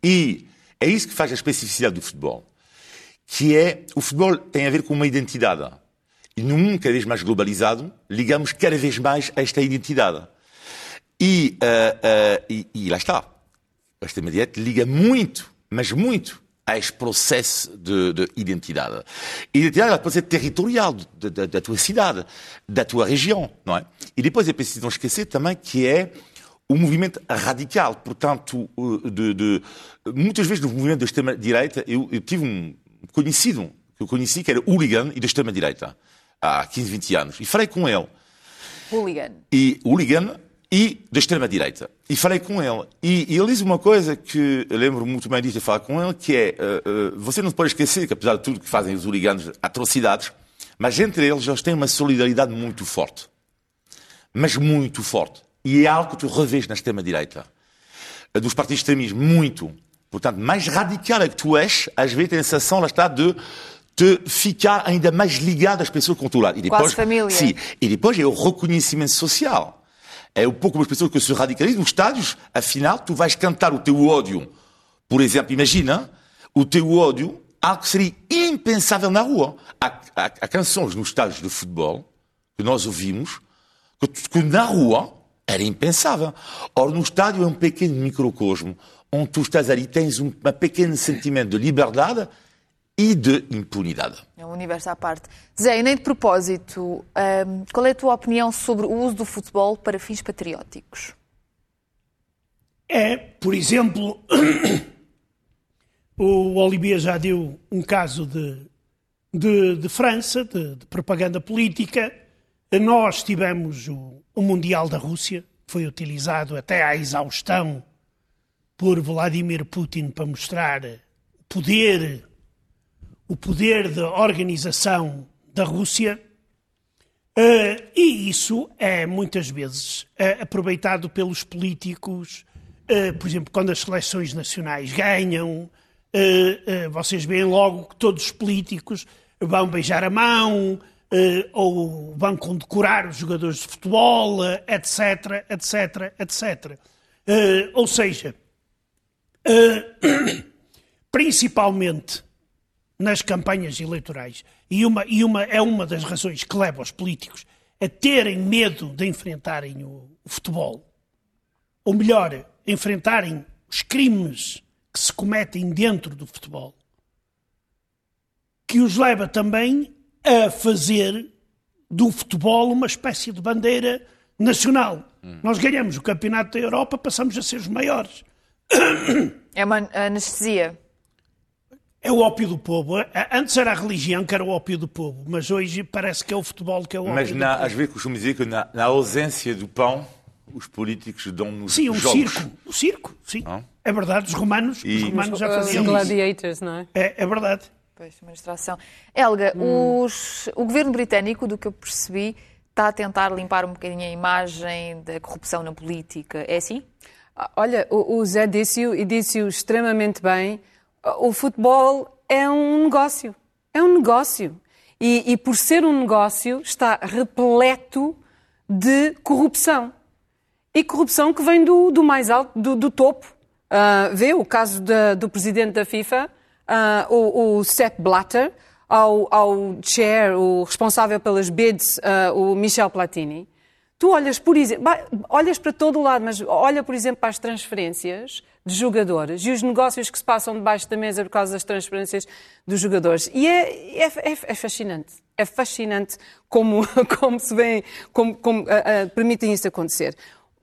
E é isso que faz a especificidade do futebol, que é, o futebol tem a ver com uma identidade. E num mundo cada vez mais globalizado, ligamos cada vez mais a esta identidade. E, uh, uh, e, e lá está. A extrema-direita liga muito, mas muito, a este processo de, de identidade. Identidade ela pode ser territorial de, de, da tua cidade, da tua região, não é? E depois é preciso não esquecer também que é o movimento radical, portanto, de, de muitas vezes no movimento da extrema-direita, eu, eu, tive um conhecido que eu conheci que era hooligan e da extrema-direita, há 15, 20 anos, e falei com ele. Hooligan. E hooligan e da extrema-direita. E falei com ele. E, e, ele diz uma coisa que eu lembro muito bem de falar com ele, que é, uh, uh, você não pode esquecer que apesar de tudo que fazem os hooligans, atrocidades, mas entre eles eles têm uma solidariedade muito forte. Mas muito forte. E é algo que tu revês na extrema-direita. Dos partidos extremistas, muito. Portanto, mais radical é que tu és, às vezes tem a sensação, lá está, de te ficar ainda mais ligado às pessoas que controlam. E depois, Quase família. Sim. E depois é o reconhecimento social é um pouco as pessoas que se radicalizam nos estádios, afinal, tu vais cantar o teu ódio. Por exemplo, imagina o teu ódio, algo que seria impensável na rua. Há, há, há canções nos estádios de futebol que nós ouvimos que, que na rua era impensável. Ora, no estádio é um pequeno microcosmo onde tu estás ali, tens um, um pequeno sentimento de liberdade e de impunidade. É um universo à parte. Zé, e nem de propósito, um, qual é a tua opinião sobre o uso do futebol para fins patrióticos? É, por exemplo, [COUGHS] o Olivier já deu um caso de, de, de França, de, de, propaganda política. Nós tivemos o, o Mundial da Rússia, que foi utilizado até à exaustão por Vladimir Putin para mostrar o poder o poder de organização da Rússia, uh, e isso é muitas vezes uh, aproveitado pelos políticos, uh, por exemplo, quando as seleções nacionais ganham, vocês veem logo que todos os políticos vão beijar a mão, ou vão condecorar os jogadores de futebol, etc, etc, etc. ou seja, [CLEARS THROAT] principalmente nas campanhas eleitorais. E, uma, e uma, é uma das razões que leva os políticos a terem medo de enfrentarem o, o futebol. Ou melhor, enfrentarem os crimes que se cometem dentro do futebol. Que os leva também a fazer do futebol uma espécie de bandeira nacional. Hum. Nós ganhamos o campeonato da Europa, passamos a ser os maiores. É uma anestesia. É o ópio do povo. Antes era a religião que era o ópio do povo, mas hoje parece que é o futebol que é o ópio mas do na, povo. Mas às vezes costumo dizer que na, na, ausência do pão, os políticos dão-nos Sim, um jogos. circo. O circo, sim. Não? É verdade, os romanos, e... os romanos já faziam Os gladiators, não é? É, é verdade. Pois, administração. Helga, hum. os, o governo britânico, do que eu percebi, está a tentar limpar um bocadinho a imagem da corrupção na política. É assim? Olha, o, o Zé disse-o e disse-o extremamente bem. O futebol é um negócio. É um negócio. E, e por ser um negócio, está repleto de corrupção. E corrupção que vem do, do mais alto, do, do topo. Uh, vê o caso da, do presidente da FIFA, uh, o, o Sepp Blatter, ao, ao chair, o responsável pelas bids, uh, o Michel Platini. Tu olhas, por exemplo, olhas para todo o lado, mas olha, por exemplo, para as transferências de jogadores e os negócios que se passam debaixo da mesa por causa das transferências dos jogadores. E é, é, é, é fascinante. É fascinante como, [LAUGHS] como se vê, como, como uh, uh, permitem isso acontecer.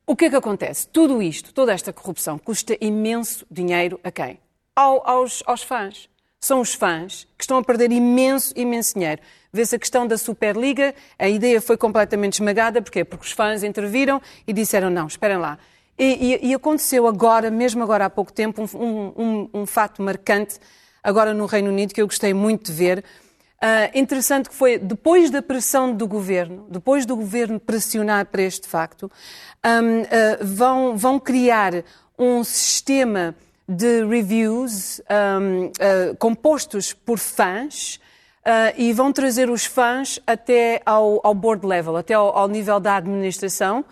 O que é que acontece? Tudo isto, toda esta corrupção, custa imenso dinheiro a quem? Ao, aos, aos fãs. São os fãs que estão a perder imenso, imenso dinheiro. Vê-se a questão da Superliga, a ideia foi completamente esmagada. Porquê? Porque os fãs interviram e disseram: não, esperem lá, e, e, e, aconteceu agora, mesmo agora há pouco tempo, um, um, um, fato marcante, agora no Reino Unido, que eu gostei muito de ver. Uh, interessante que foi, depois da pressão do governo, depois do governo pressionar para este facto, um, uh, vão, vão criar um sistema de reviews um, uh, compostos por fãs uh, e vão trazer os fãs até ao, ao board level, até ao, ao nível da administração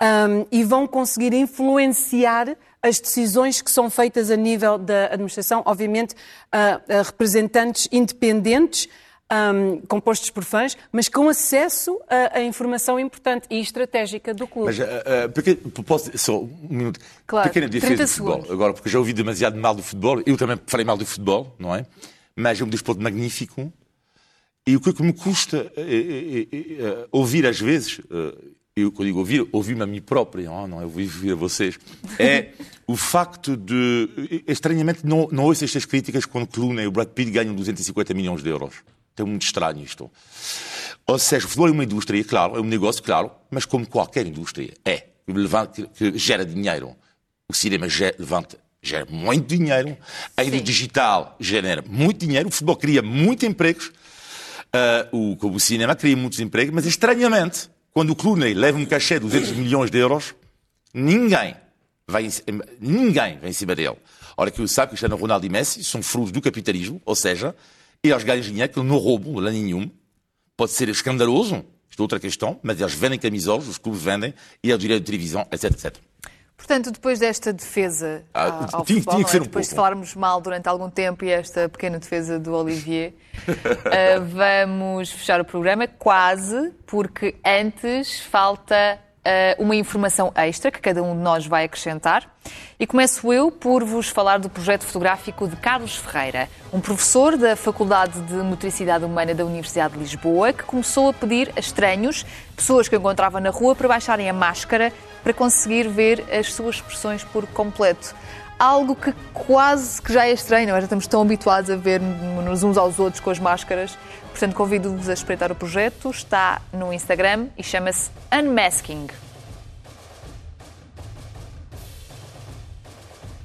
um, e vão conseguir influenciar as decisões que são feitas a nível da administração, obviamente uh, representantes independentes um, compostos por fãs, mas com acesso a, a, informação importante e estratégica do clube. Mas, uh, uh, porque, posso, só um minuto. Claro, Pequena defesa do futebol. Agora, porque já ouvi demasiado mal do futebol, eu também falei mal do futebol, não é? Mas é um desporto magnífico. E o que me custa é, é, é, ouvir às vezes, eu quando digo ouvir, ouvir-me a mim próprio, oh, não é ouvir a vocês, [LAUGHS] é o facto de, estranhamente, não, não ouço estas críticas quando Clooney e o Brad Pitt ganham 250 milhões de euros. É muito estranho isto. Ou seja, o futebol é uma indústria, claro, é um negócio, claro, mas como qualquer indústria, é. Que gera dinheiro. O cinema gera, levanta, gera muito dinheiro, a indústria digital gera muito dinheiro, o futebol cria muitos empregos, uh, o, o cinema cria muitos empregos, mas estranhamente, quando o Clooney leva um cachê de 200 milhões de euros, ninguém vai em, ninguém vem em cima dele. Ora, que eu sabe que Cristiano Ronaldo e Messi são frutos do capitalismo, ou seja, eles ganham dinheiro que não roubam lá nenhum. Pode ser escandaloso, isto é outra questão, mas eles vendem camisolas, os clubes vendem, e é o direito de televisão, etc, etc. Portanto, depois desta defesa ah, ao tinha, futebol, tinha que ser um depois pouco. de falarmos mal durante algum tempo e esta pequena defesa do Olivier, uh, [LAUGHS] vamos fechar o programa quase, porque antes falta uh, uma informação extra que cada um de nós vai acrescentar. E começo eu por vos falar do projeto fotográfico de Carlos Ferreira, um professor da Faculdade de Motricidade Humana da Universidade de Lisboa, que começou a pedir a estranhos, pessoas que encontrava na rua, para baixarem a máscara para conseguir ver as suas expressões por completo algo que quase que já é estranho, nós já estamos tão habituados a ver-nos uns aos outros com as máscaras. Portanto, convido-vos a espreitar o projeto. Está no Instagram e chama-se Unmasking.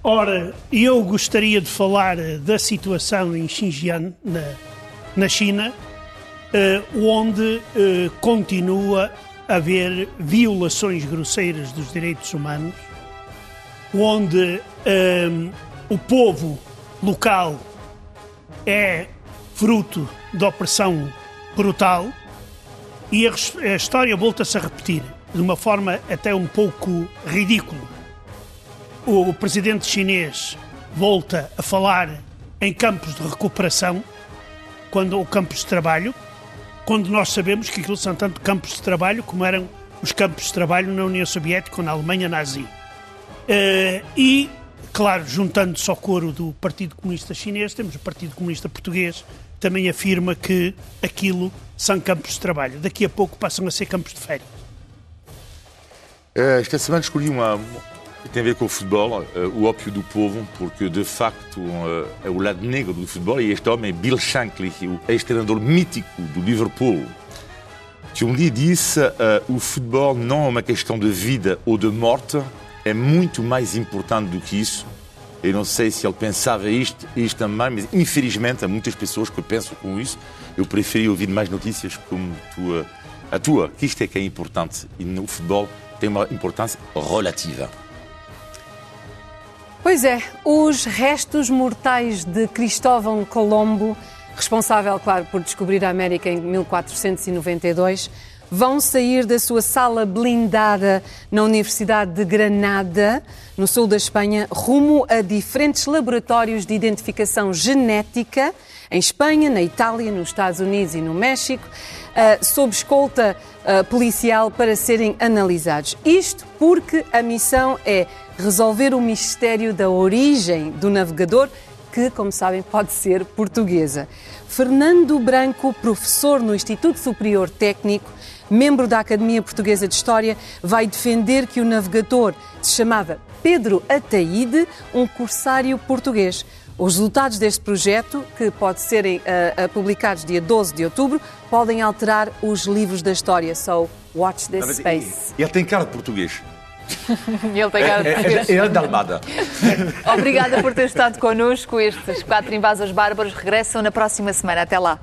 Ora, eu gostaria de falar da situação em Xinjiang, na, na China, uh, onde uh, continua a haver violações grosseiras dos direitos humanos, onde um, o povo local é fruto de opressão brutal e a, história volta-se a repetir de uma forma até um pouco ridícula. O, o presidente chinês volta a falar em campos de recuperação, quando o campos de trabalho, quando nós sabemos que aquilo são tanto campos de trabalho como eram os campos de trabalho na União Soviética ou na Alemanha nazi. Uh, e Claro, juntando-se ao coro do Partido Comunista Chinês, temos o Partido Comunista Português, também afirma que aquilo são campos de trabalho. Daqui a pouco passam a ser campos de férias. É, esta semana escolhi uma. Tem a ver com o futebol, é, o ópio do povo, porque de facto é, é o lado negro do futebol e este homem é Bill Shankly, o ex-treinador mítico do Liverpool, que um dia disse: o futebol não é uma questão de vida ou de morte, é muito mais importante do que isso. Eu não sei se ele pensava isto, isto também, mas infelizmente há muitas pessoas que pensam com isso. Eu preferi ouvir mais notícias como tua, a tua, que isto é que é importante. E no futebol tem uma importância relativa. Pois é, os restos mortais de Cristóvão Colombo, responsável, claro, por descobrir a América em 1492, vão sair da sua sala blindada na Universidade de Granada, no sul da Espanha, rumo a diferentes laboratórios de identificação genética em Espanha, na Itália, nos Estados Unidos e no México, uh, sob escolta uh, policial para serem analisados. Isto porque a missão é resolver o mistério da origem do navegador, que, como sabem, pode ser portuguesa. Fernando Branco, professor no Instituto Superior Técnico, membro da Academia Portuguesa de História, vai defender que o navegador se chamava Pedro Ataíde, um corsário português. Os resultados deste projeto, que pode serem uh, uh, publicados dia 12 de outubro, podem alterar os livros da história. So, watch this space. Ele tem cara de português. [LAUGHS] Ele tem cara de é, é, português. É, é, é da Almada. [LAUGHS] Obrigada por ter estado connosco. Estes quatro invasores bárbaros regressam na próxima semana. Até lá.